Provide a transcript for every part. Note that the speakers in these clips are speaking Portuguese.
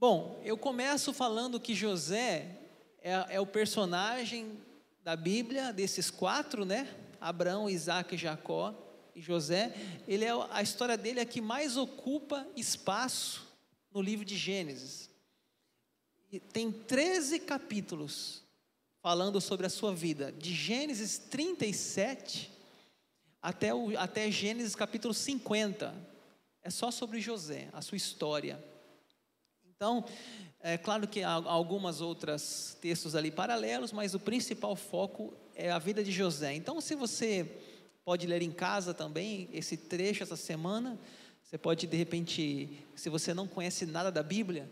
Bom, eu começo falando que José é, é o personagem da Bíblia, desses quatro, né? Abraão, Isaac, Jacó e José. Ele é a história dele é a que mais ocupa espaço no livro de Gênesis. E tem 13 capítulos falando sobre a sua vida, de Gênesis 37 até, o, até Gênesis capítulo 50. É só sobre José, a sua história. Então, é claro que há algumas outras textos ali paralelos, mas o principal foco é a vida de José. Então, se você pode ler em casa também esse trecho essa semana, você pode de repente, se você não conhece nada da Bíblia,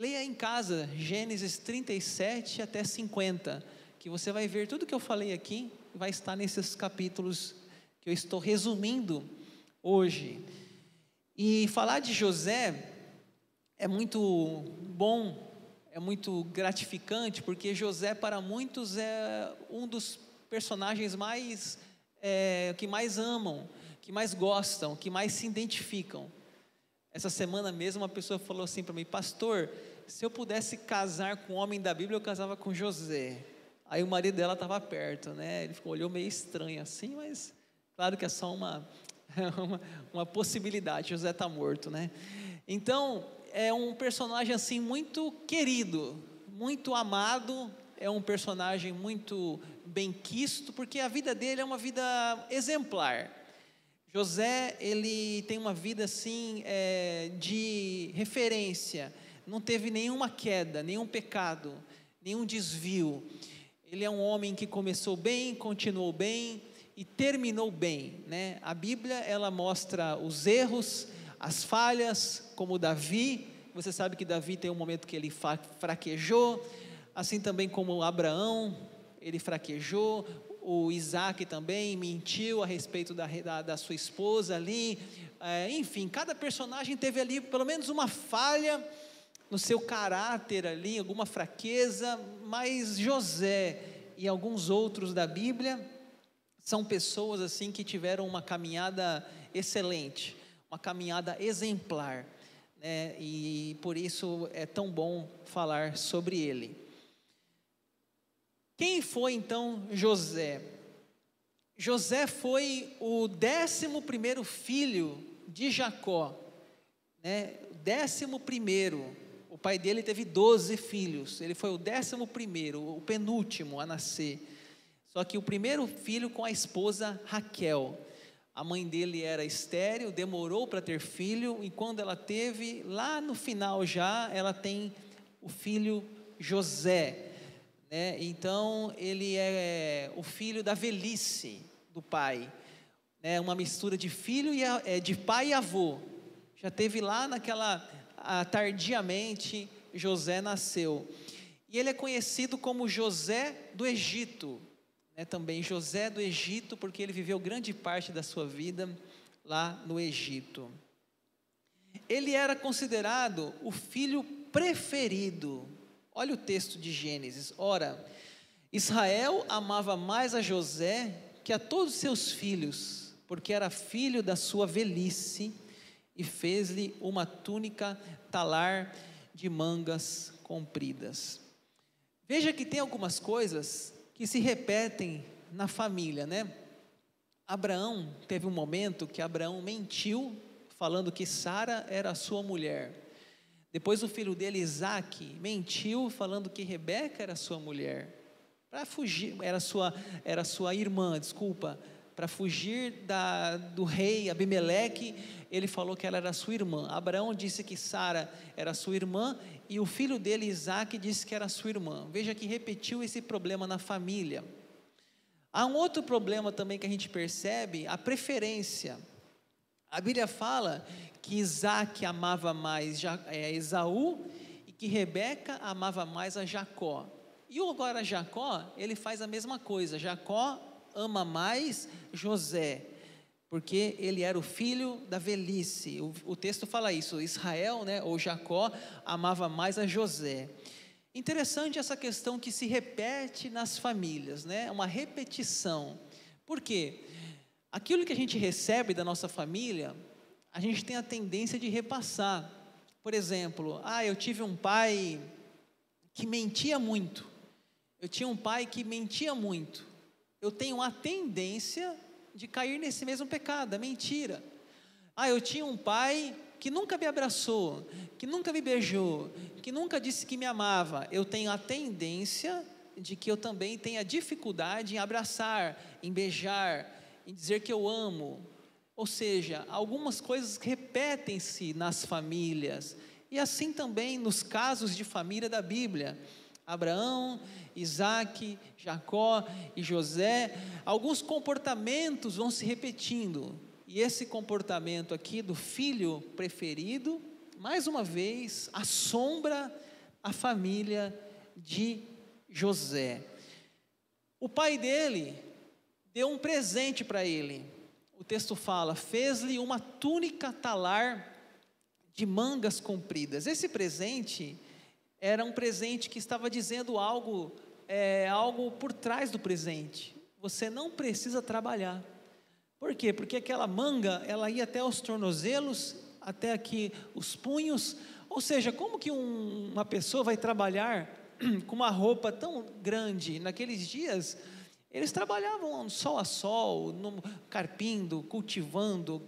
leia em casa Gênesis 37 até 50, que você vai ver tudo que eu falei aqui, vai estar nesses capítulos que eu estou resumindo hoje. E falar de José é muito bom, é muito gratificante, porque José, para muitos, é um dos personagens mais é, que mais amam, que mais gostam, que mais se identificam. Essa semana mesmo, uma pessoa falou assim para mim, pastor, se eu pudesse casar com o homem da Bíblia, eu casava com José. Aí o marido dela estava perto, né? Ele ficou, olhou meio estranho assim, mas claro que é só uma, uma, uma possibilidade. José está morto, né? Então, é um personagem assim muito querido, muito amado, é um personagem muito benquisto, porque a vida dele é uma vida exemplar. José, ele tem uma vida assim é, de referência, não teve nenhuma queda, nenhum pecado, nenhum desvio. Ele é um homem que começou bem, continuou bem e terminou bem, né? A Bíblia ela mostra os erros, as falhas, como Davi, você sabe que Davi tem um momento que ele fraquejou, assim também como Abraão, ele fraquejou, o Isaac também mentiu a respeito da, da, da sua esposa ali, é, enfim, cada personagem teve ali pelo menos uma falha no seu caráter ali, alguma fraqueza, mas José e alguns outros da Bíblia são pessoas assim que tiveram uma caminhada excelente uma caminhada exemplar, né? e por isso é tão bom falar sobre ele. Quem foi então José? José foi o décimo primeiro filho de Jacó, né? Décimo primeiro. O pai dele teve doze filhos. Ele foi o décimo primeiro, o penúltimo a nascer. Só que o primeiro filho com a esposa Raquel. A mãe dele era estéril, demorou para ter filho, e quando ela teve, lá no final já, ela tem o filho José. Né? Então, ele é o filho da velhice do pai. Né? Uma mistura de filho e é, de pai e avô. Já teve lá naquela, tardiamente, José nasceu. E ele é conhecido como José do Egito, né, também José do Egito, porque ele viveu grande parte da sua vida lá no Egito. Ele era considerado o filho preferido. Olha o texto de Gênesis. Ora, Israel amava mais a José que a todos seus filhos, porque era filho da sua velhice, e fez-lhe uma túnica talar de mangas compridas. Veja que tem algumas coisas que se repetem na família, né? Abraão teve um momento que Abraão mentiu, falando que Sara era sua mulher. Depois o filho dele, Isaac, mentiu, falando que Rebeca era sua mulher. Para fugir, era sua, era sua irmã, desculpa. Para fugir da, do rei Abimeleque, ele falou que ela era sua irmã. Abraão disse que Sara era sua irmã e o filho dele, Isaac, disse que era sua irmã. Veja que repetiu esse problema na família. Há um outro problema também que a gente percebe, a preferência. A Bíblia fala que Isaac amava mais é, Esaú e que Rebeca amava mais a Jacó. E agora Jacó, ele faz a mesma coisa. Jacó ama mais José porque ele era o filho da velhice. O, o, texto fala isso. Israel, né, ou Jacó, amava mais a José. Interessante essa questão que se repete nas famílias, né? Uma repetição. Por quê? Aquilo que a gente recebe da nossa família, a gente tem a tendência de repassar. por exemplo, ah, eu tive um pai que mentia muito. Eu tinha um pai que mentia muito. Eu tenho a tendência de cair nesse mesmo pecado, a mentira. Ah, eu tinha um pai que nunca me abraçou, que nunca me beijou, que nunca disse que me amava. Eu tenho a tendência de que eu também tenha dificuldade em abraçar, em beijar, em dizer que eu amo. Ou seja, algumas coisas repetem-se nas famílias, e assim também nos casos de família da Bíblia. Abraão, Isaac, Jacó e José, alguns comportamentos vão se repetindo, e esse comportamento aqui do filho preferido, mais uma vez, assombra a família de José. O pai dele deu um presente para ele. O texto fala: fez-lhe uma túnica talar de mangas compridas. Esse presente era um presente que estava dizendo algo, é, algo por trás do presente. Você não precisa trabalhar. Por quê? Porque aquela manga, ela ia até os tornozelos, até aqui os punhos. Ou seja, como que um, uma pessoa vai trabalhar com uma roupa tão grande. Naqueles dias, eles trabalhavam sol a sol, no, carpindo, cultivando.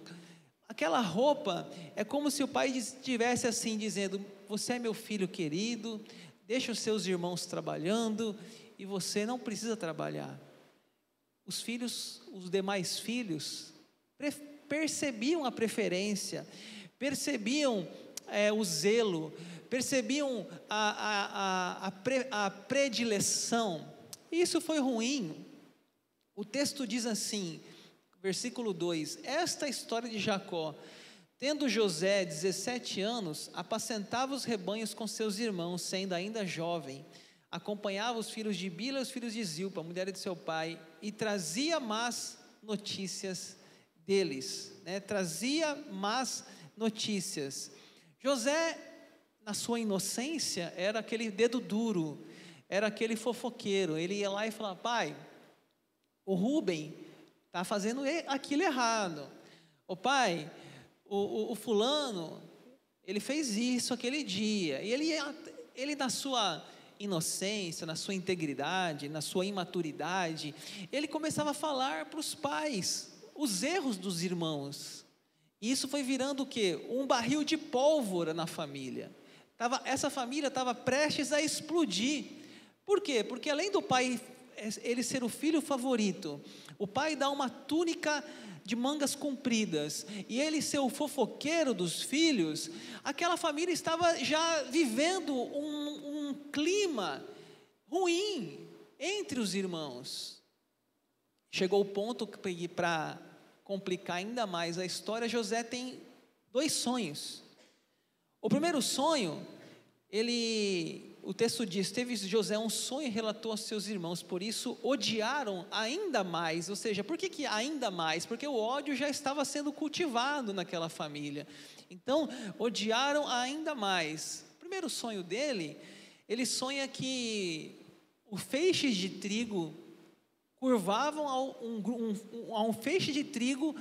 Aquela roupa é como se o pai estivesse assim dizendo: Você é meu filho querido, deixa os seus irmãos trabalhando e você não precisa trabalhar. Os filhos, os demais filhos, percebiam a preferência, percebiam é, o zelo, percebiam a, a, a, pre, a predileção. Isso foi ruim. O texto diz assim, versículo 2: Esta história de Jacó, tendo José 17 anos, apacentava os rebanhos com seus irmãos, sendo ainda jovem, acompanhava os filhos de Bila e os filhos de Zilpa, mulher de seu pai, e trazia más notícias deles, né? trazia más notícias. José na sua inocência, era aquele dedo duro, era aquele fofoqueiro. Ele ia lá e falava: pai, o Rubem está fazendo aquilo errado. O pai, o, o, o, fulano, ele fez isso aquele dia. E ele, ele na sua inocência, na sua integridade, na sua imaturidade, ele começava a falar para os pais os erros dos irmãos. E isso foi virando o quê? Um barril de pólvora na família. Tava, essa família estava prestes a explodir. Por quê? Porque além do pai ele ser o filho favorito, o pai dá uma túnica de mangas compridas e ele ser o fofoqueiro dos filhos, aquela família estava já vivendo um, um clima ruim entre os irmãos. Chegou o ponto que, para complicar ainda mais a história, José tem dois sonhos. O primeiro sonho, ele, o texto diz: teve José um sonho e relatou aos seus irmãos, por isso odiaram ainda mais. Ou seja, por que, que ainda mais? Porque o ódio já estava sendo cultivado naquela família. Então, odiaram ainda mais. O primeiro sonho dele, ele sonha que o feixe de trigo curvavam a um, um, um feixe de trigo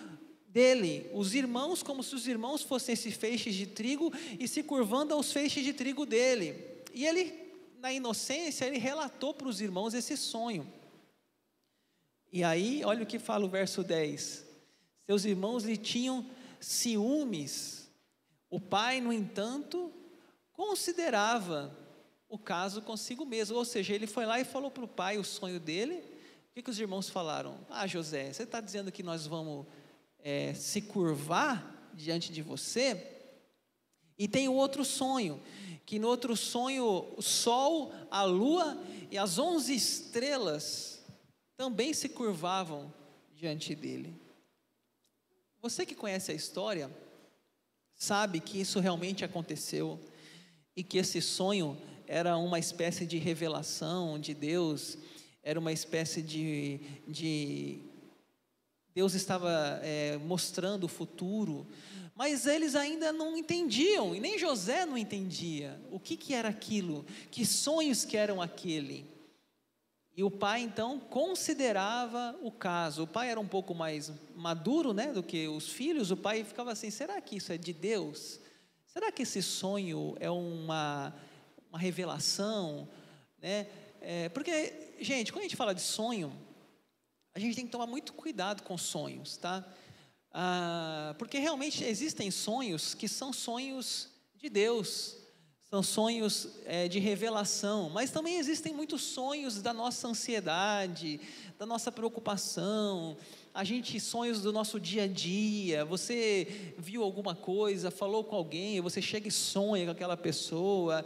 dele, os irmãos, como se os irmãos fossem esses feixes de trigo e se curvando aos feixes de trigo dele. E ele, na inocência, ele relatou para os irmãos esse sonho. E aí, olha o que fala o verso 10. Seus irmãos lhe tinham ciúmes. O pai, no entanto, considerava o caso consigo mesmo. Ou seja, ele foi lá e falou para o pai o sonho dele. O que, que os irmãos falaram? Ah, José, você está dizendo que nós vamos é, se curvar diante de você. E tem outro sonho, que no outro sonho o sol, a lua e as onze estrelas também se curvavam diante dele. Você que conhece a história, sabe que isso realmente aconteceu e que esse sonho era uma espécie de revelação de Deus, era uma espécie de, de Deus estava é, mostrando o futuro, mas eles ainda não entendiam, e nem José não entendia o que, que era aquilo, que sonhos que eram aquele. E o pai então considerava o caso. O pai era um pouco mais maduro, né, do que os filhos. O pai ficava assim: será que isso é de Deus? será que esse sonho é uma, uma revelação? Né? É, porque, gente, quando a gente fala de sonho, a gente tem que tomar muito cuidado com sonhos, tá? Ah, porque realmente existem sonhos que são sonhos de Deus, são sonhos é, de revelação, mas também existem muitos sonhos da nossa ansiedade, da nossa preocupação, a gente sonhos do nosso dia a dia. Você viu alguma coisa, falou com alguém, você chega e sonha com aquela pessoa.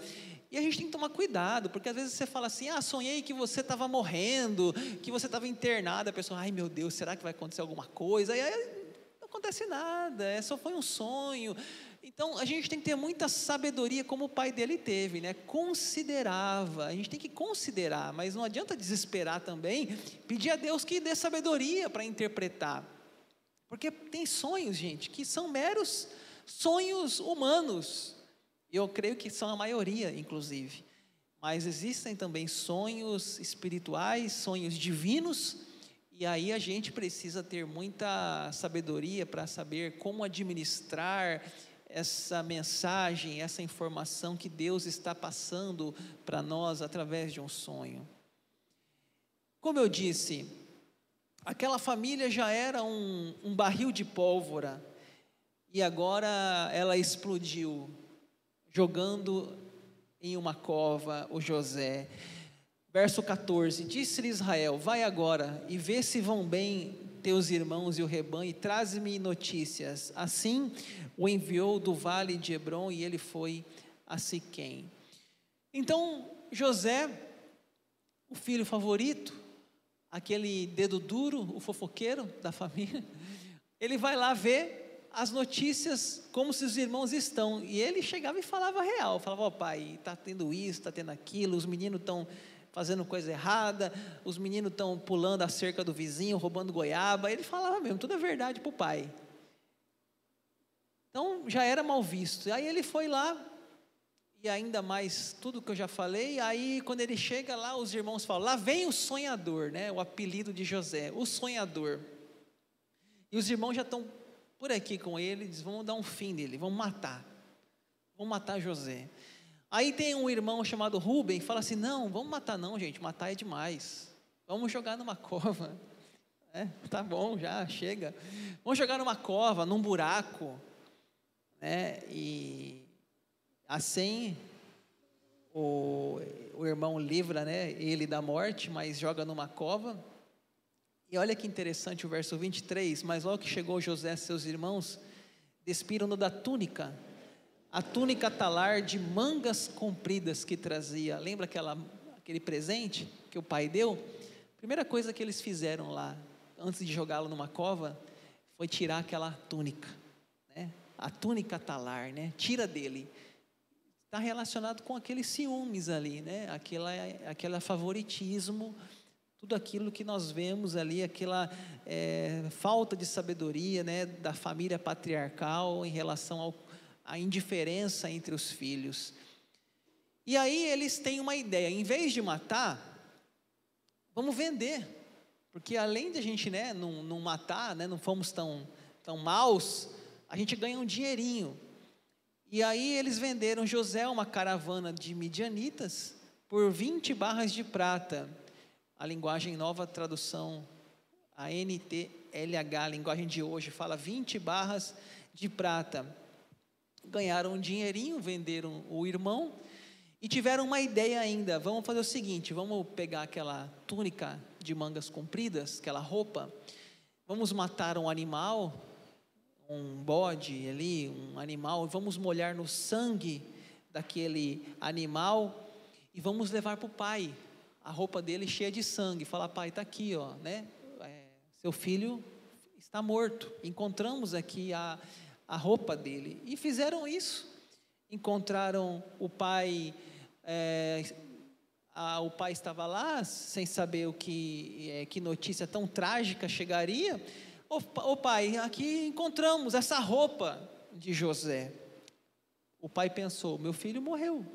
E a gente tem que tomar cuidado, porque às vezes você fala assim: ah, sonhei que você estava morrendo, que você estava internado. A pessoa, ai meu Deus, será que vai acontecer alguma coisa? E aí acontece nada, é só foi um sonho. Então a gente tem que ter muita sabedoria, como o pai dele teve, né? Considerava, a gente tem que considerar, mas não adianta desesperar também, pedir a Deus que dê sabedoria para interpretar, porque tem sonhos, gente, que são meros sonhos humanos, eu creio que são a maioria, inclusive, mas existem também sonhos espirituais, sonhos divinos, e aí a gente precisa ter muita sabedoria para saber como administrar essa mensagem, essa informação que Deus está passando para nós através de um sonho. Como eu disse, aquela família já era um, um barril de pólvora e agora ela explodiu, jogando em uma cova o José. Verso 14: Disse-lhe Israel: Vai agora e vê se vão bem teus irmãos e o rebanho, e traz-me notícias. Assim o enviou do vale de Hebron e ele foi a Siquém. Então José, o filho favorito, aquele dedo duro, o fofoqueiro da família, ele vai lá ver as notícias como se os irmãos estão. E ele chegava e falava real, falava, ó oh, pai, está tendo isso, está tendo aquilo, os meninos estão fazendo coisa errada, os meninos estão pulando a cerca do vizinho, roubando goiaba. Ele falava mesmo, tudo é verdade para o pai. Então já era mal visto. Aí ele foi lá, e ainda mais tudo que eu já falei. Aí quando ele chega lá, os irmãos falam: lá vem o sonhador, né? O apelido de José, o sonhador. E os irmãos já estão por aqui com ele, diz: vamos dar um fim nele, vamos matar. Vamos matar José. Aí tem um irmão chamado Rubem, fala assim: não, vamos matar não, gente, matar é demais. Vamos jogar numa cova. É, tá bom, já chega. Vamos jogar numa cova, num buraco, né? E assim o, o irmão livra, né? Ele da morte, mas joga numa cova. E olha que interessante o verso 23, mas logo que chegou José e seus irmãos, despiram-no da túnica a túnica talar de mangas compridas que trazia. Lembra aquela, aquele presente que o pai deu? Primeira coisa que eles fizeram lá, antes de jogá-lo numa cova, foi tirar aquela túnica, né? A túnica talar, né? Tira dele. Está relacionado com aqueles ciúmes ali, né? Aquela, aquela favoritismo, tudo aquilo que nós vemos ali, aquela é, falta de sabedoria, né? Da família patriarcal em relação ao a indiferença entre os filhos. E aí eles têm uma ideia, em vez de matar, vamos vender, porque além de a gente né, não, não matar, né, não fomos tão, tão maus, a gente ganha um dinheirinho. E aí eles venderam José uma caravana de midianitas por 20 barras de prata. A linguagem nova tradução, a NTLH, a linguagem de hoje, fala 20 barras de prata ganharam um dinheirinho, venderam o irmão e tiveram uma ideia ainda. Vamos fazer o seguinte: vamos pegar aquela túnica de mangas compridas, aquela roupa, vamos matar um animal, um bode ali, um animal, vamos molhar no sangue daquele animal e vamos levar para o pai a roupa dele cheia de sangue. Falar, pai, está aqui, ó, né? É, seu filho está morto. Encontramos aqui a a roupa dele. E fizeram isso. Encontraram o pai, é, a, o pai estava lá, sem saber o que, é, que notícia tão trágica chegaria. Ô pai, aqui encontramos essa roupa de José. O pai pensou: meu filho morreu,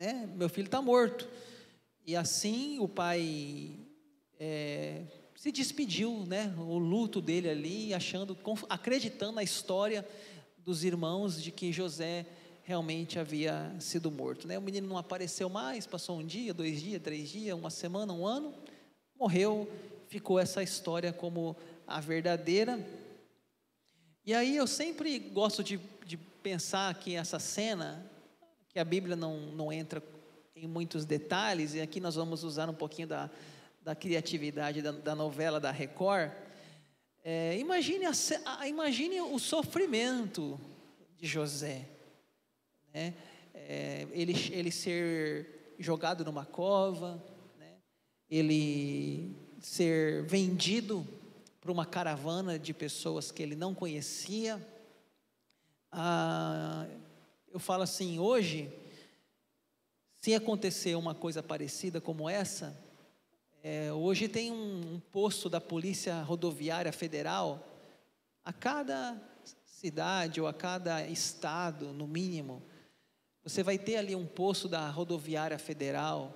né? meu filho está morto. E assim o pai é, se despediu, né? O luto dele ali, achando, acreditando na história dos irmãos de que José realmente havia sido morto. Né? O menino não apareceu mais, passou um dia, dois dias, três dias, uma semana, um ano, morreu, ficou essa história como a verdadeira. E aí eu sempre gosto de, de pensar que essa cena, que a Bíblia não, não entra em muitos detalhes, e aqui nós vamos usar um pouquinho da, da criatividade da, da novela da Record. É, imagine, a, imagine o sofrimento de José, né? É, ele, ele ser jogado numa cova, né? ele ser vendido para uma caravana de pessoas que ele não conhecia. Ah, eu falo assim, hoje, se acontecer uma coisa parecida como essa, é, hoje tem um, um posto da Polícia Rodoviária Federal a cada cidade ou a cada estado, no mínimo, você vai ter ali um posto da Rodoviária Federal.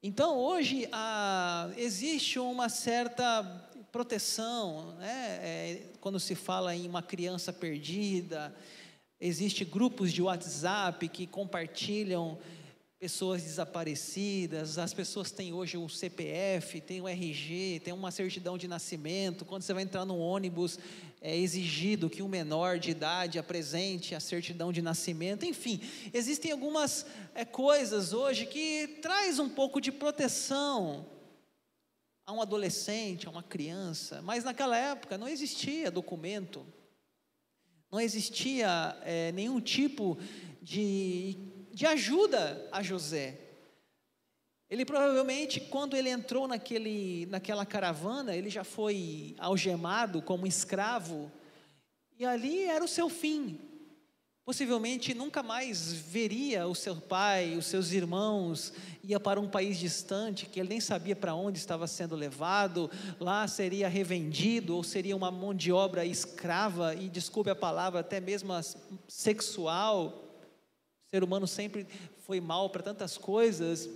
Então, hoje, ah, existe uma certa proteção, né? É, quando se fala em uma criança perdida, existe grupos de WhatsApp que compartilham pessoas desaparecidas, as pessoas têm hoje o CPF, tem o RG, tem uma certidão de nascimento. Quando você vai entrar no ônibus, é exigido que um menor de idade apresente a certidão de nascimento. Enfim, existem algumas é, coisas hoje que traz um pouco de proteção a um adolescente, a uma criança. Mas naquela época não existia documento, não existia é, nenhum tipo de de ajuda a José. Ele provavelmente, quando ele entrou naquele, naquela caravana, ele já foi algemado como escravo, e ali era o seu fim. Possivelmente nunca mais veria o seu pai, os seus irmãos, ia para um país distante que ele nem sabia para onde estava sendo levado, lá seria revendido ou seria uma mão de obra escrava, e desculpe a palavra, até mesmo sexual ser humano sempre foi mal para tantas coisas,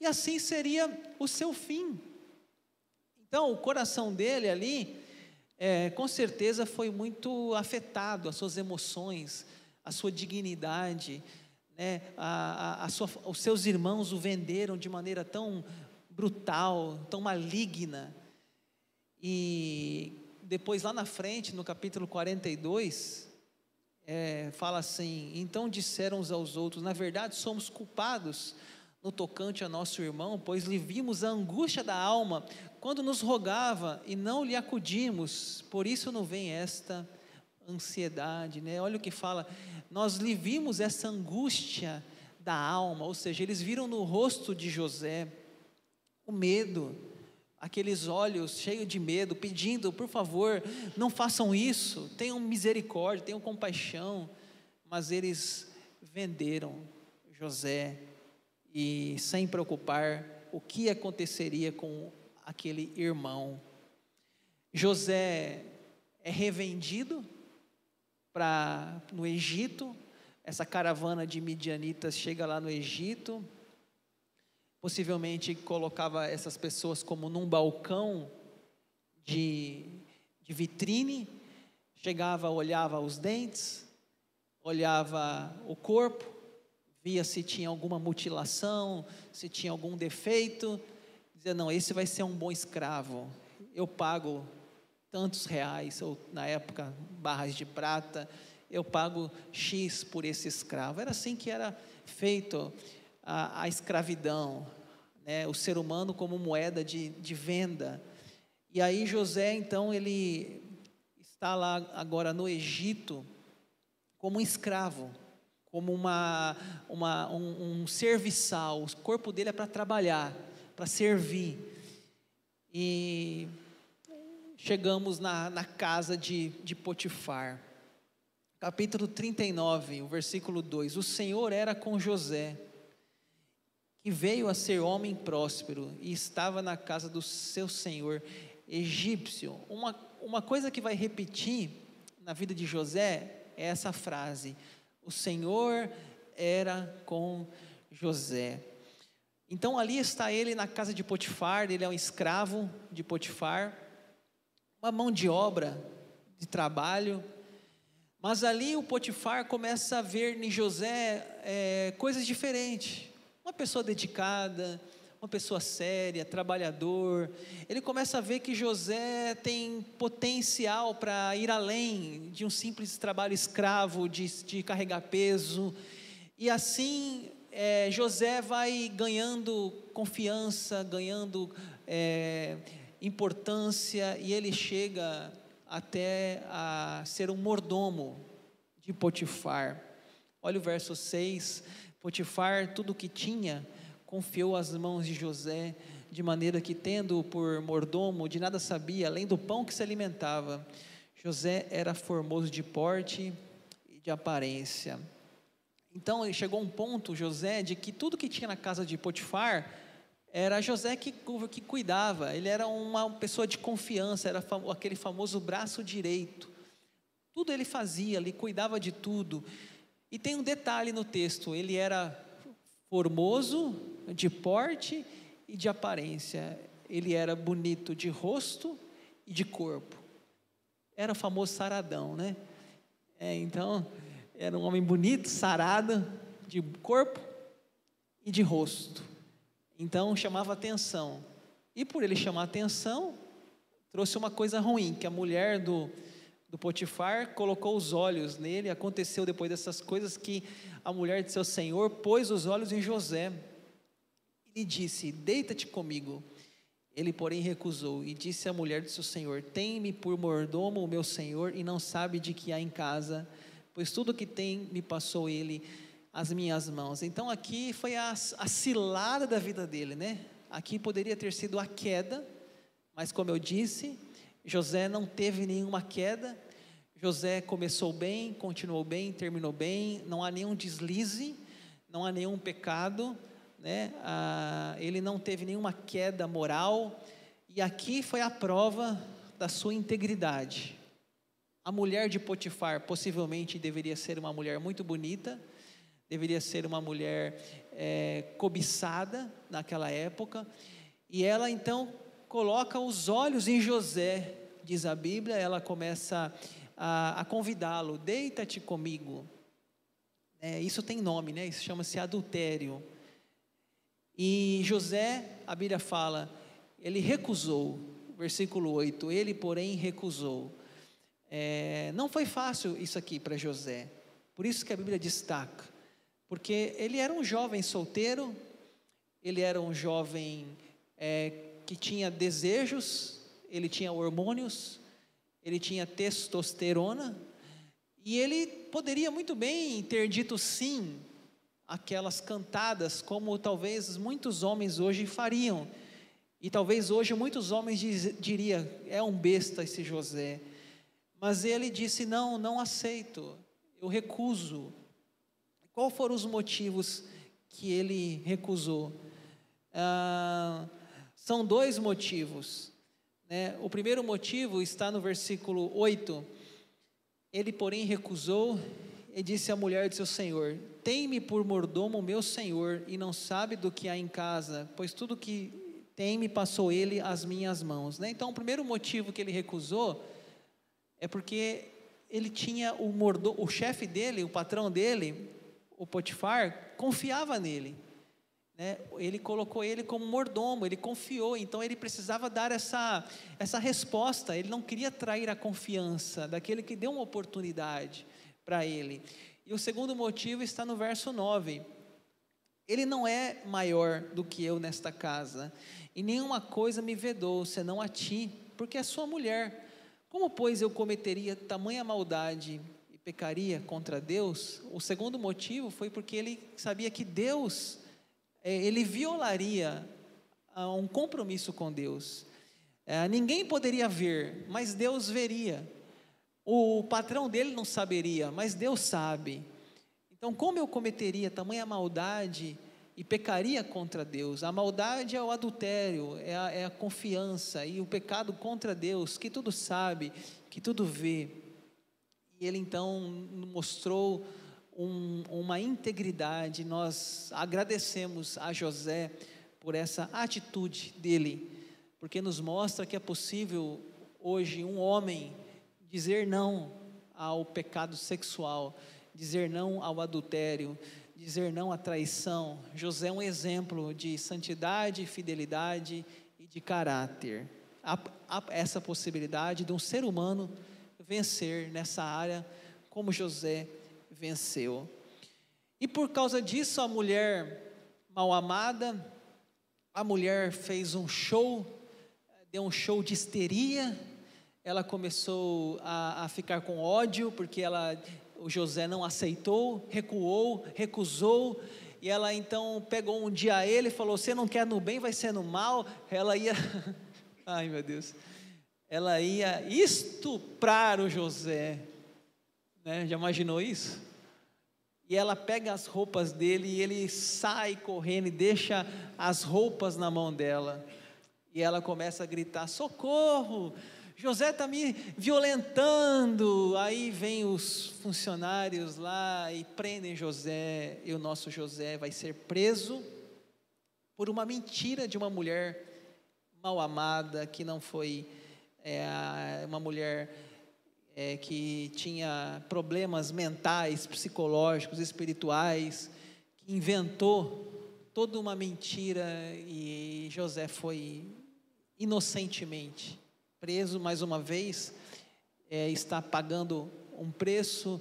e assim seria o seu fim. Então, o coração dele ali, é, com certeza, foi muito afetado, as suas emoções, a sua dignidade, né? a, a, a sua, os seus irmãos o venderam de maneira tão brutal, tão maligna. E depois, lá na frente, no capítulo 42, é, fala assim: então disseram uns aos outros, na verdade somos culpados no tocante a nosso irmão, pois lhe vimos a angústia da alma quando nos rogava e não lhe acudimos, por isso não vem esta ansiedade, né? Olha o que fala, nós lhe vimos essa angústia da alma, ou seja, eles viram no rosto de José o medo, aqueles olhos cheios de medo, pedindo, por favor, não façam isso, tenham misericórdia, tenham compaixão. Mas eles venderam José e sem preocupar o que aconteceria com aquele irmão. José é revendido para no Egito. Essa caravana de midianitas chega lá no Egito possivelmente colocava essas pessoas como num balcão de, de vitrine, chegava, olhava os dentes, olhava o corpo, via se tinha alguma mutilação, se tinha algum defeito, dizia: não, esse vai ser um bom escravo, eu pago tantos reais, ou na época barras de prata, eu pago X por esse escravo. Era assim que era feito a, a escravidão, né, o ser humano como moeda de, de venda. E aí José, então, ele está lá agora no Egito como um escravo, como uma, uma, um, um serviçal. O corpo dele é para trabalhar, para servir. E chegamos na, na casa de, de Potifar. Capítulo 39, o versículo 2: O Senhor era com José que veio a ser homem próspero e estava na casa do seu senhor egípcio. Uma, uma coisa que vai repetir na vida de José é essa frase: O Senhor era com José. Então ali está ele na casa de Potifar, ele é um escravo de Potifar, uma mão de obra, de trabalho. Mas ali o Potifar começa a ver em José é, coisas diferentes. Uma pessoa dedicada, uma pessoa séria, trabalhador. Ele começa a ver que José tem potencial para ir além de um simples trabalho escravo, de, de carregar peso. E assim é, José vai ganhando confiança, ganhando é, importância, e ele chega até a ser um mordomo de Potifar. Olha o verso 6. Potifar, tudo o que tinha, confiou às mãos de José, de maneira que, tendo por mordomo, de nada sabia, além do pão que se alimentava. José era formoso de porte e de aparência. Então chegou um ponto, José, de que tudo que tinha na casa de Potifar era José que, que cuidava, ele era uma pessoa de confiança, era aquele famoso braço direito. Tudo ele fazia, ele cuidava de tudo. E tem um detalhe no texto: ele era formoso, de porte e de aparência. Ele era bonito de rosto e de corpo. Era o famoso saradão, né? É, então, era um homem bonito, sarado, de corpo e de rosto. Então, chamava atenção. E por ele chamar atenção, trouxe uma coisa ruim, que a mulher do, do Potifar colocou os olhos nele. Aconteceu depois dessas coisas que a mulher de seu senhor pôs os olhos em José e disse: Deita-te comigo. Ele, porém, recusou e disse à mulher de seu senhor: Tem-me por mordomo o meu senhor e não sabe de que há em casa, pois tudo que tem me passou ele as minhas mãos. Então aqui foi a, a cilada da vida dele, né? Aqui poderia ter sido a queda, mas como eu disse, José não teve nenhuma queda. José começou bem, continuou bem, terminou bem, não há nenhum deslize, não há nenhum pecado, né? Ah, ele não teve nenhuma queda moral, e aqui foi a prova da sua integridade. A mulher de Potifar possivelmente deveria ser uma mulher muito bonita, deveria ser uma mulher é, cobiçada naquela época, e ela então coloca os olhos em José, diz a Bíblia, ela começa a, a convidá-lo: deita-te comigo. É, isso tem nome, né? Isso chama-se adultério. E José, a Bíblia fala, ele recusou, versículo 8: ele, porém, recusou. É, não foi fácil isso aqui para José, por isso que a Bíblia destaca, porque ele era um jovem solteiro, ele era um jovem é, que tinha desejos, ele tinha hormônios, ele tinha testosterona, e ele poderia muito bem ter dito sim aquelas cantadas, como talvez muitos homens hoje fariam. E talvez hoje muitos homens diz, diria, é um besta esse José. Mas ele disse: "Não, não aceito. Eu recuso". Qual foram os motivos que ele recusou? Ah, são dois motivos. Né? O primeiro motivo está no versículo 8. Ele, porém, recusou e disse à mulher de seu senhor: Tem-me por mordomo meu senhor, e não sabe do que há em casa, pois tudo que tem me passou ele às minhas mãos. Né? Então, o primeiro motivo que ele recusou é porque ele tinha o mordomo, o chefe dele, o patrão dele, o Potifar, confiava nele. Né? Ele colocou ele como mordomo, ele confiou, então ele precisava dar essa, essa resposta. Ele não queria trair a confiança daquele que deu uma oportunidade para ele. E o segundo motivo está no verso 9. Ele não é maior do que eu nesta casa, e nenhuma coisa me vedou, senão a ti, porque é sua mulher. Como, pois, eu cometeria tamanha maldade e pecaria contra Deus? O segundo motivo foi porque ele sabia que Deus, ele violaria ah, um compromisso com Deus. É, ninguém poderia ver, mas Deus veria. O patrão dele não saberia, mas Deus sabe. Então, como eu cometeria tamanha maldade e pecaria contra Deus? A maldade é o adultério, é a, é a confiança, e o pecado contra Deus, que tudo sabe, que tudo vê. E ele então mostrou um, uma integridade. Nós agradecemos a José por essa atitude dele, porque nos mostra que é possível hoje um homem dizer não ao pecado sexual, dizer não ao adultério, dizer não à traição. José é um exemplo de santidade, fidelidade e de caráter. Há, há essa possibilidade de um ser humano vencer nessa área como José venceu. E por causa disso, a mulher mal amada, a mulher fez um show, deu um show de histeria, ela começou a, a ficar com ódio, porque ela o José não aceitou, recuou, recusou, e ela então pegou um dia a ele e falou: Você não quer no bem, vai ser no mal. Ela ia, ai meu Deus, ela ia estuprar o José. Né? Já imaginou isso? E ela pega as roupas dele e ele sai correndo e deixa as roupas na mão dela. E ela começa a gritar: Socorro! José está me violentando. Aí vem os funcionários lá e prendem José, e o nosso José vai ser preso por uma mentira de uma mulher mal amada, que não foi é, uma mulher é, que tinha problemas mentais, psicológicos, espirituais, que inventou toda uma mentira e José foi inocentemente preso mais uma vez, é, está pagando um preço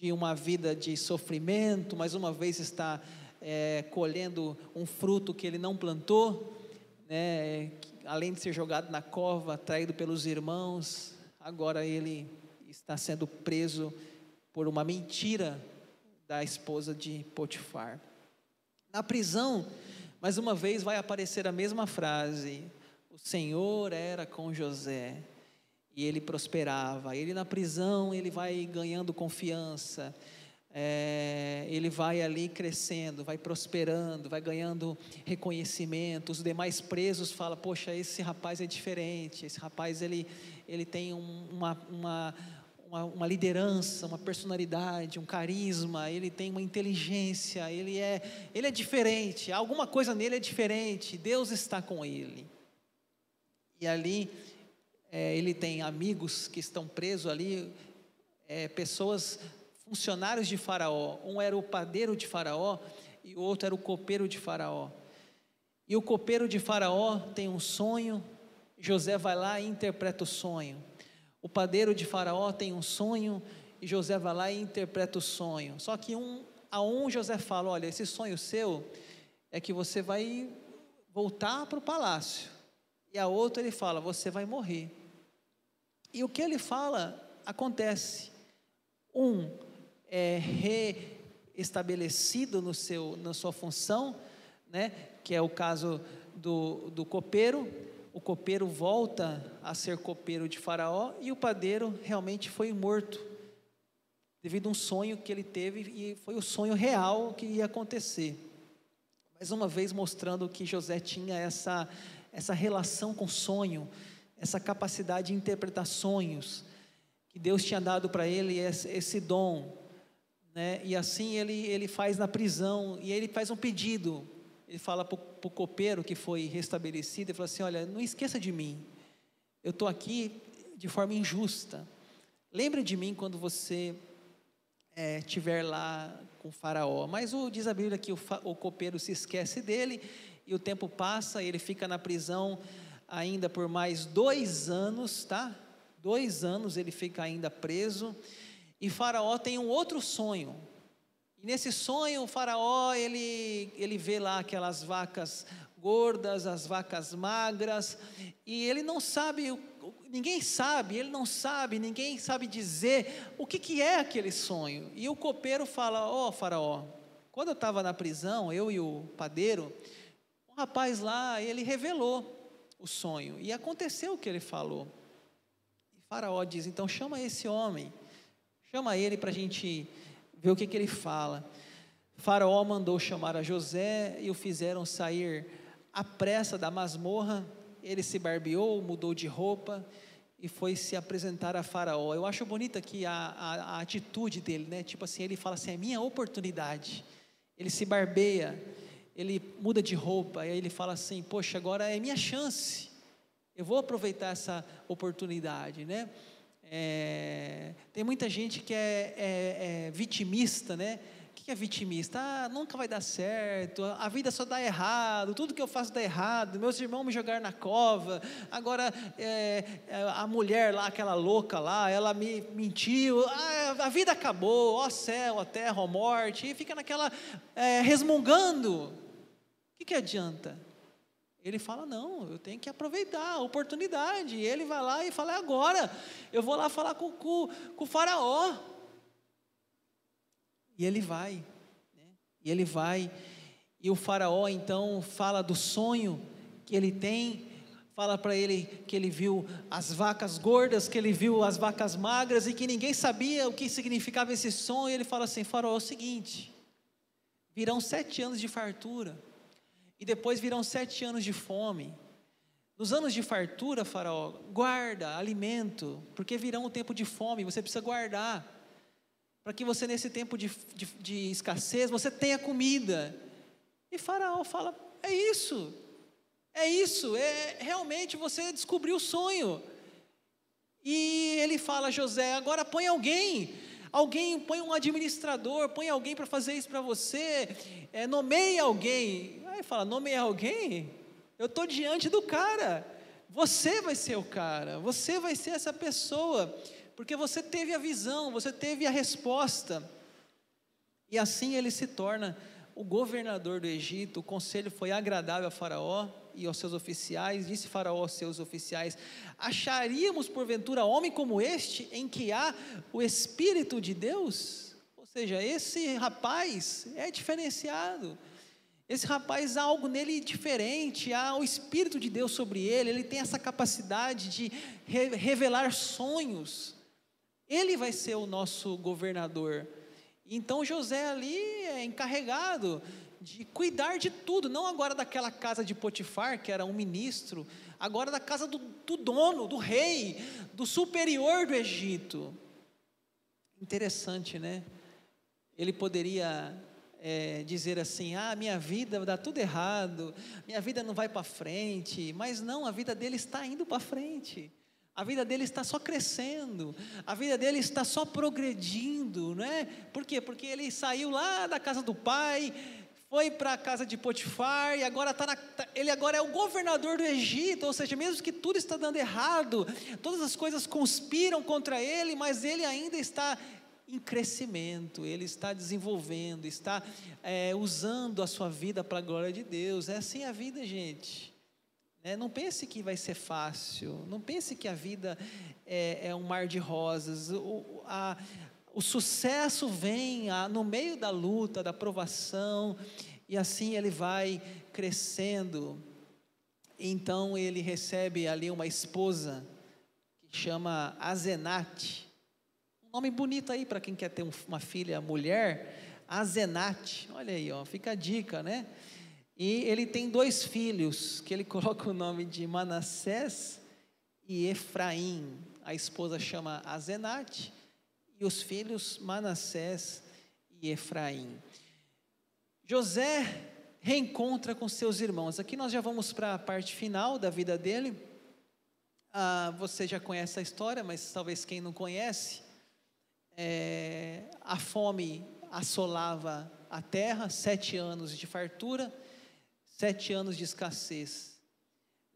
de uma vida de sofrimento, mais uma vez está é, colhendo um fruto que ele não plantou, né, além de ser jogado na cova, traído pelos irmãos, agora ele está sendo preso por uma mentira da esposa de Potifar. Na prisão, mais uma vez vai aparecer a mesma frase: o Senhor era com José e ele prosperava. Ele na prisão, ele vai ganhando confiança. É, ele vai ali crescendo, vai prosperando, vai ganhando reconhecimento. Os demais presos falam: Poxa, esse rapaz é diferente. Esse rapaz ele, ele tem um, uma, uma, uma, uma, liderança, uma personalidade, um carisma. Ele tem uma inteligência. Ele é, ele é diferente. Alguma coisa nele é diferente. Deus está com ele. E ali é, ele tem amigos que estão presos ali, é, pessoas, funcionários de Faraó. Um era o padeiro de Faraó e o outro era o copeiro de Faraó. E o copeiro de Faraó tem um sonho, José vai lá e interpreta o sonho. O padeiro de Faraó tem um sonho e José vai lá e interpreta o sonho. Só que um, a um José fala: Olha, esse sonho seu é que você vai voltar para o palácio. E a outra ele fala: Você vai morrer. E o que ele fala acontece. Um é reestabelecido no seu, na sua função, né, que é o caso do, do copeiro. O copeiro volta a ser copeiro de Faraó e o padeiro realmente foi morto devido a um sonho que ele teve e foi o sonho real que ia acontecer. Mais uma vez mostrando que José tinha essa essa relação com sonho, essa capacidade de interpretar sonhos, que Deus tinha dado para ele esse, esse dom, né? E assim ele, ele faz na prisão, e ele faz um pedido, ele fala para o copeiro que foi restabelecido, ele fala assim, olha, não esqueça de mim, eu estou aqui de forma injusta, lembre de mim quando você é, estiver lá com o faraó, mas o, diz a Bíblia que o, o copeiro se esquece dele, e o tempo passa, ele fica na prisão ainda por mais dois anos, tá? Dois anos ele fica ainda preso. E Faraó tem um outro sonho. E nesse sonho, o Faraó ele, ele vê lá aquelas vacas gordas, as vacas magras, e ele não sabe, ninguém sabe, ele não sabe, ninguém sabe dizer o que, que é aquele sonho. E o copeiro fala: Ó, oh, Faraó, quando eu estava na prisão, eu e o padeiro, rapaz lá, ele revelou o sonho e aconteceu o que ele falou. E Faraó diz: então chama esse homem, chama ele para a gente ver o que, que ele fala. Faraó mandou chamar a José e o fizeram sair à pressa da masmorra. Ele se barbeou, mudou de roupa e foi se apresentar a Faraó. Eu acho bonita aqui a, a, a atitude dele, né? Tipo assim, ele fala assim: é minha oportunidade. Ele se barbeia ele muda de roupa, e aí ele fala assim: Poxa, agora é minha chance, eu vou aproveitar essa oportunidade, né? É, tem muita gente que é, é, é vitimista, né? O que é vitimista? Ah, nunca vai dar certo, a vida só dá errado, tudo que eu faço dá errado, meus irmãos me jogaram na cova, agora é, é a mulher lá, aquela louca lá, ela me mentiu, ah, a vida acabou, ó céu, a terra, a morte, e fica naquela, é, resmungando. O que, que adianta? Ele fala: não, eu tenho que aproveitar a oportunidade. E ele vai lá e fala: é agora, eu vou lá falar com, com, com o Faraó. E ele vai, né? e ele vai, e o Faraó então fala do sonho que ele tem, fala para ele que ele viu as vacas gordas, que ele viu as vacas magras e que ninguém sabia o que significava esse sonho. Ele fala assim: Faraó, é o seguinte, virão sete anos de fartura e depois virão sete anos de fome. Nos anos de fartura, Faraó, guarda alimento, porque virão o tempo de fome, você precisa guardar, para que você, nesse tempo de, de, de escassez, você tenha comida. E Faraó fala: é isso, é isso, é realmente você descobriu o sonho. E ele fala a José: agora põe alguém, alguém, põe um administrador, põe alguém para fazer isso para você, é, nomeie alguém. Aí fala: nomeie alguém? Eu estou diante do cara. Você vai ser o cara, você vai ser essa pessoa, porque você teve a visão, você teve a resposta. E assim ele se torna o governador do Egito. O conselho foi agradável a Faraó e aos seus oficiais. Disse Faraó aos seus oficiais: Acharíamos porventura homem como este, em que há o Espírito de Deus? Ou seja, esse rapaz é diferenciado. Esse rapaz há algo nele diferente, há o Espírito de Deus sobre ele, ele tem essa capacidade de re revelar sonhos. Ele vai ser o nosso governador. Então José ali é encarregado de cuidar de tudo, não agora daquela casa de Potifar, que era um ministro, agora da casa do, do dono, do rei, do superior do Egito. Interessante, né? Ele poderia é, dizer assim: ah, minha vida dá tudo errado, minha vida não vai para frente, mas não, a vida dele está indo para frente. A vida dele está só crescendo, a vida dele está só progredindo, não é? Por quê? Porque ele saiu lá da casa do pai, foi para a casa de Potifar e agora está na, tá, ele agora é o governador do Egito, ou seja, mesmo que tudo está dando errado, todas as coisas conspiram contra ele, mas ele ainda está em crescimento, ele está desenvolvendo, está é, usando a sua vida para a glória de Deus. É assim a vida, gente. É, não pense que vai ser fácil, não pense que a vida é, é um mar de rosas. O, a, o sucesso vem a, no meio da luta, da provação, e assim ele vai crescendo. Então ele recebe ali uma esposa que chama Azenate Nome bonito aí para quem quer ter uma filha mulher, Azenate. Olha aí, ó, fica a dica, né? E ele tem dois filhos, que ele coloca o nome de Manassés e Efraim. A esposa chama Azenate e os filhos Manassés e Efraim. José reencontra com seus irmãos. Aqui nós já vamos para a parte final da vida dele. Ah, você já conhece a história, mas talvez quem não conhece, é, a fome assolava a terra, sete anos de fartura, sete anos de escassez.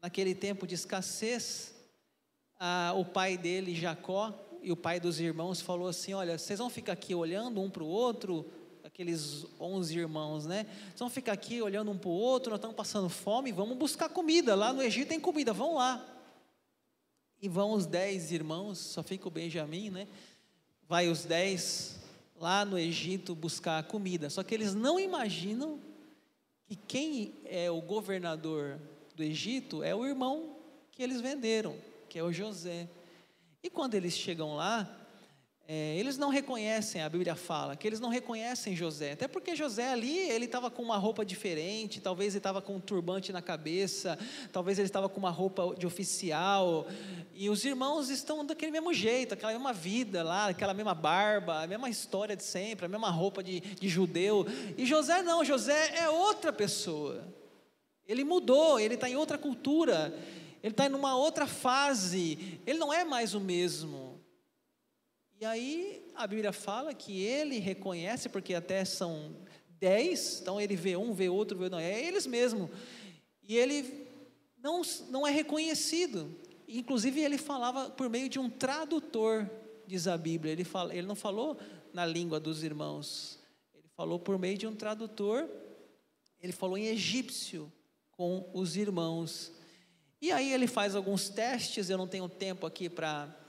Naquele tempo de escassez, a, o pai dele, Jacó, e o pai dos irmãos falou assim: Olha, vocês vão ficar aqui olhando um para o outro, aqueles onze irmãos, né? Vocês vão ficar aqui olhando um para o outro, nós estamos passando fome, vamos buscar comida. Lá no Egito tem comida, vão lá. E vão os dez irmãos, só fica o Benjamim, né? Vai os dez lá no Egito buscar comida. Só que eles não imaginam que quem é o governador do Egito é o irmão que eles venderam, que é o José. E quando eles chegam lá, é, eles não reconhecem, a Bíblia fala, que eles não reconhecem José, até porque José ali, ele estava com uma roupa diferente, talvez ele estava com um turbante na cabeça, talvez ele estava com uma roupa de oficial, e os irmãos estão daquele mesmo jeito, aquela mesma vida lá, aquela mesma barba, a mesma história de sempre, a mesma roupa de, de judeu, e José não, José é outra pessoa, ele mudou, ele está em outra cultura, ele está em uma outra fase, ele não é mais o mesmo, E aí a Bíblia fala que ele reconhece, porque até são dez, então ele vê um, vê outro, vê não, é eles mesmo. E ele não, não é reconhecido. Inclusive ele falava por meio de um tradutor, diz a Bíblia. Ele, fala, ele não falou na língua dos irmãos, ele falou por meio de um tradutor. Ele falou em egípcio com os irmãos. E aí ele faz alguns testes, eu não tenho tempo aqui para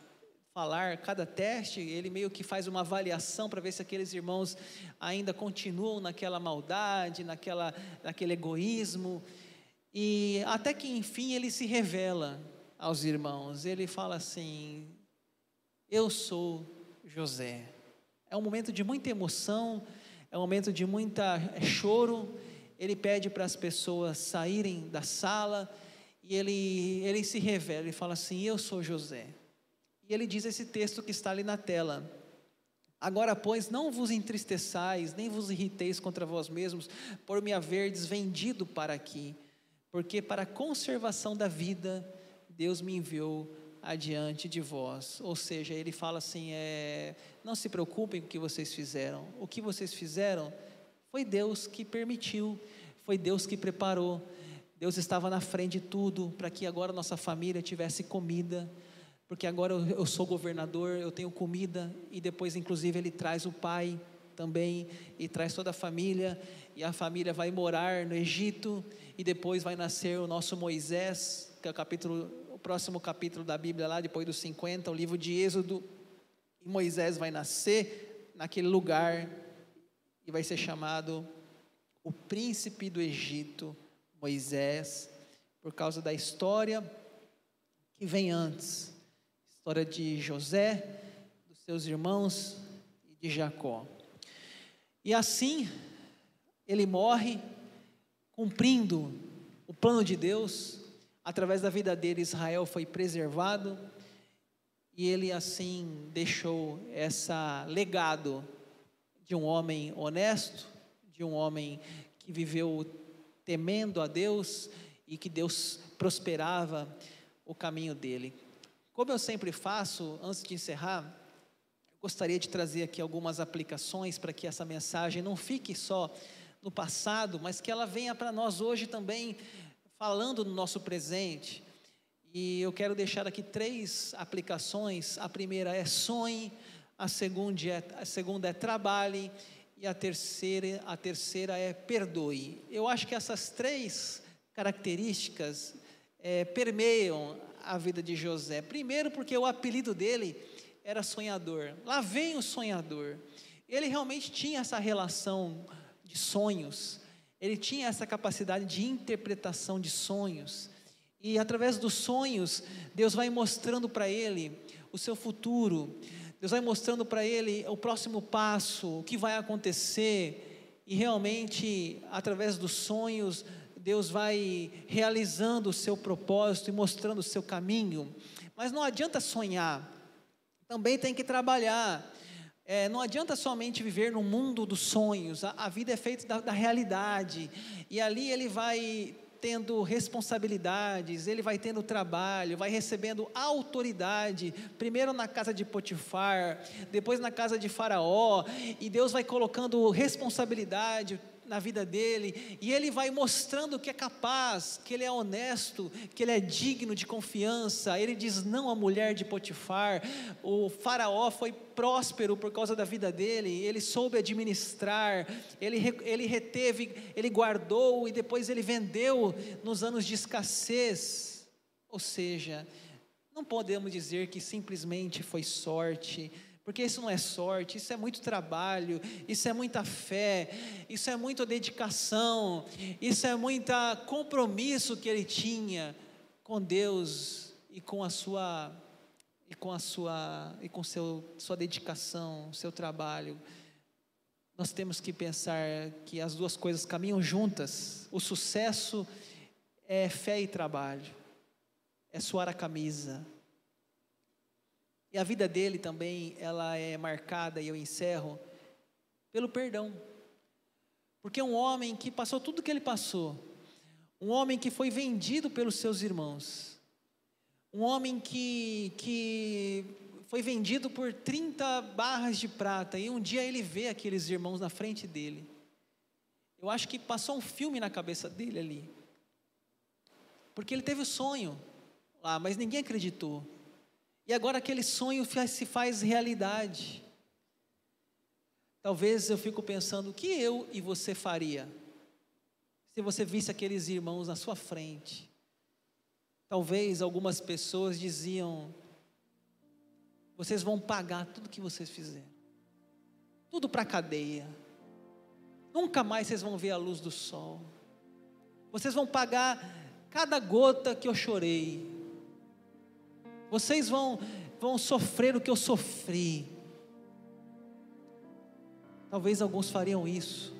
falar cada teste, ele meio que faz uma avaliação para ver se aqueles irmãos ainda continuam naquela maldade, naquela, naquele egoísmo. E até que enfim ele se revela aos irmãos. Ele fala assim: Eu sou José. É um momento de muita emoção, é um momento de muita choro. Ele pede para as pessoas saírem da sala e ele, ele se revela, ele fala assim: Eu sou José. Ele diz esse texto que está ali na tela. Agora, pois, não vos entristeçais, nem vos irriteis contra vós mesmos, por me haverdes vendido para aqui, porque para a conservação da vida, Deus me enviou adiante de vós. Ou seja, ele fala assim: é, não se preocupem com o que vocês fizeram. O que vocês fizeram foi Deus que permitiu, foi Deus que preparou. Deus estava na frente de tudo para que agora nossa família tivesse comida porque agora eu, sou governador, eu tenho comida, e depois, inclusive, ele traz o pai também, e traz toda a família, e a família vai morar no Egito, e depois vai nascer o nosso Moisés, que é o capítulo, o próximo capítulo da Bíblia, lá depois dos 50, o livro de Êxodo, e Moisés vai nascer naquele lugar, e vai ser chamado o príncipe do Egito, Moisés, por causa da história que vem antes história de José, dos seus irmãos e de Jacó. E assim, ele morre cumprindo o plano de Deus, através da vida dele, Israel foi preservado, e ele assim deixou essa legado de um homem honesto, de um homem que viveu temendo a Deus e que Deus prosperava o caminho dele. Como eu sempre faço, antes de encerrar, gostaria de trazer aqui algumas aplicações para que essa mensagem não fique só no passado, mas que ela venha para nós hoje também, falando no nosso presente. E eu quero deixar aqui três aplicações. A primeira é sonhe, a segunda é, a segunda é trabalhe e a terceira, a terceira é perdoe. Eu acho que essas três características é, permeiam a vida de José. Primeiro, porque o apelido dele era sonhador. Lá vem o sonhador. Ele realmente tinha essa relação de sonhos. Ele tinha essa capacidade de interpretação de sonhos. E através dos sonhos, Deus vai mostrando para ele o seu futuro. Deus vai mostrando para ele o próximo passo, o que vai acontecer. E realmente, através dos sonhos, Deus vai realizando o seu propósito e mostrando o seu caminho. Mas não adianta sonhar, também tem que trabalhar. É, não adianta somente viver no mundo dos sonhos, a, a vida é feita da, da realidade, e ali ele vai tendo responsabilidades, ele vai tendo trabalho, vai recebendo autoridade, primeiro na casa de Potifar, depois na casa de Faraó, e Deus vai colocando responsabilidade, na vida dele, e ele vai mostrando que é capaz, que ele é honesto, que ele é digno de confiança. Ele diz não à mulher de Potifar. O Faraó foi próspero por causa da vida dele, ele soube administrar, ele, ele reteve, ele guardou e depois ele vendeu nos anos de escassez. Ou seja, não podemos dizer que simplesmente foi sorte porque isso não é sorte, isso é muito trabalho, isso é muita fé, isso é muita dedicação, isso é muito compromisso que ele tinha com Deus e com a sua e com a sua e com seu sua dedicação, seu trabalho. Nós temos que pensar que as duas coisas caminham juntas. O sucesso é fé e trabalho. É suar a camisa, e a vida dele também, ela é marcada, e eu encerro, pelo perdão. Porque um homem que passou tudo o que ele passou, um homem que foi vendido pelos seus irmãos, um homem que, que foi vendido por 30 barras de prata, e um dia ele vê aqueles irmãos na frente dele. Eu acho que passou um filme na cabeça dele ali. Porque ele teve o sonho lá, mas ninguém acreditou. E agora aquele sonho se faz realidade. Talvez eu fico pensando o que eu e você faria se você visse aqueles irmãos na sua frente. Talvez algumas pessoas diziam: vocês vão pagar tudo que vocês fizeram. Tudo para a cadeia. Nunca mais vocês vão ver a luz do sol. Vocês vão pagar cada gota que eu chorei. Vocês vão, vão sofrer o que eu sofri. Talvez alguns fariam isso.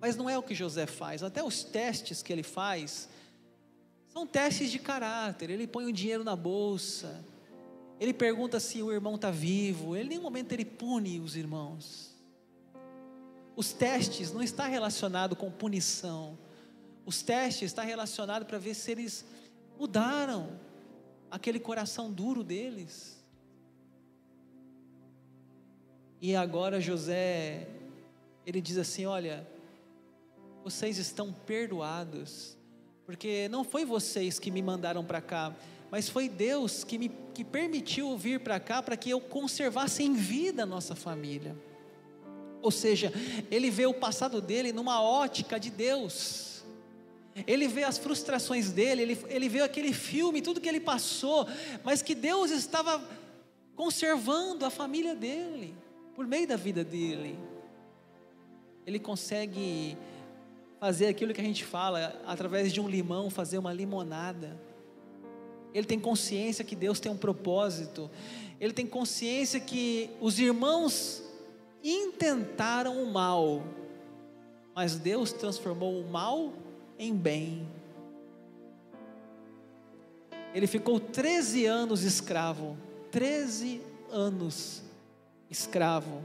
Mas não é o que José faz. Até os testes que ele faz são testes de caráter. Ele põe o dinheiro na bolsa. Ele pergunta se o irmão está vivo. Ele, em nenhum momento ele pune os irmãos. Os testes não está relacionado com punição. Os testes está relacionado para ver se eles mudaram aquele coração duro deles. E agora José, ele diz assim: Olha, vocês estão perdoados, porque não foi vocês que me mandaram para cá, mas foi Deus que me que permitiu vir para cá para que eu conservasse em vida a nossa família. Ou seja, ele vê o passado dele numa ótica de Deus. Ele vê as frustrações dele, ele, ele vê aquele filme, tudo que ele passou, mas que Deus estava conservando a família dele, por meio da vida dele. Ele consegue fazer aquilo que a gente fala, através de um limão, fazer uma limonada ele tem consciência que Deus tem um propósito, ele tem consciência que os irmãos intentaram o mal, mas Deus transformou o mal em bem. Ele ficou 13 anos escravo, 13 anos escravo.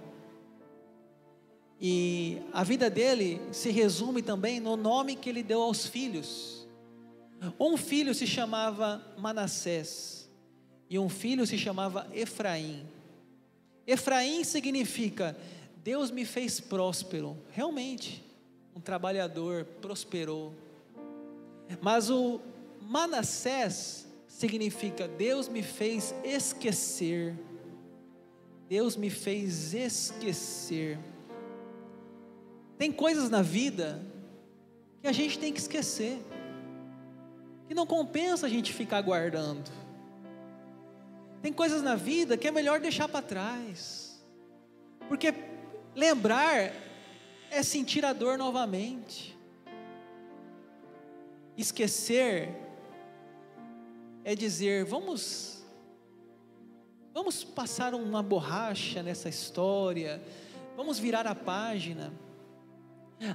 E a vida dele se resume também no nome que ele deu aos filhos. Um filho se chamava Manassés e um filho se chamava Efraim. Efraim significa Deus me fez próspero. Realmente, um trabalhador prosperou. Mas o Manassés significa Deus me fez esquecer. Deus me fez esquecer. Tem coisas na vida que a gente tem que esquecer que não compensa a gente ficar guardando. Tem coisas na vida que é melhor deixar para trás, porque lembrar é sentir a dor novamente, esquecer é dizer, vamos, vamos passar uma borracha nessa história, vamos virar a página.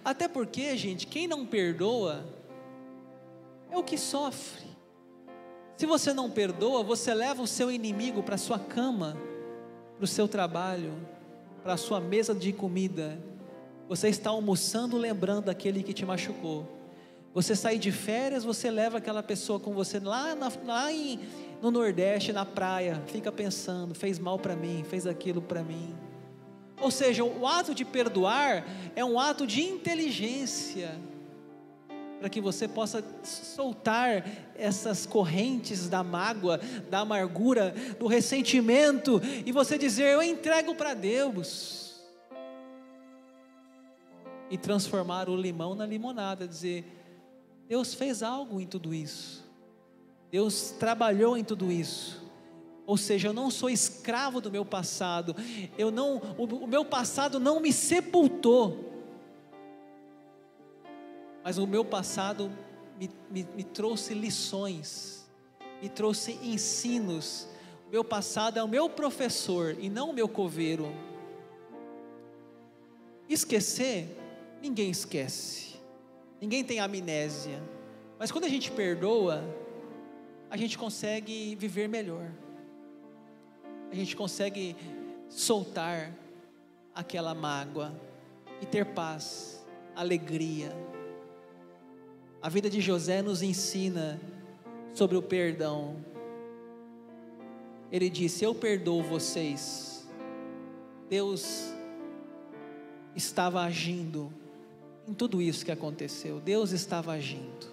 Até porque, gente, quem não perdoa, é o que sofre. Se você não perdoa, você leva o seu inimigo para a sua cama, para o seu trabalho, para a sua mesa de comida. Você está almoçando lembrando daquele que te machucou. Você sai de férias, você leva aquela pessoa com você lá, na, lá em, no Nordeste, na praia, fica pensando: fez mal para mim, fez aquilo para mim. Ou seja, o ato de perdoar é um ato de inteligência para que você possa soltar essas correntes da mágoa, da amargura, do ressentimento e você dizer: Eu entrego para Deus. E transformar o limão na limonada, dizer: Deus fez algo em tudo isso. Deus trabalhou em tudo isso. Ou seja, eu não sou escravo do meu passado. Eu não, o, o meu passado não me sepultou mas o meu passado me, me, me trouxe lições, me trouxe ensinos. O meu passado é o meu professor e não o meu coveiro. Esquecer, ninguém esquece, ninguém tem amnésia, mas quando a gente perdoa, a gente consegue viver melhor, a gente consegue soltar aquela mágoa e ter paz, alegria. A vida de José nos ensina sobre o perdão. ele disse: Eu perdoo vocês. Deus estava agindo em tudo isso que aconteceu. Deus estava agindo.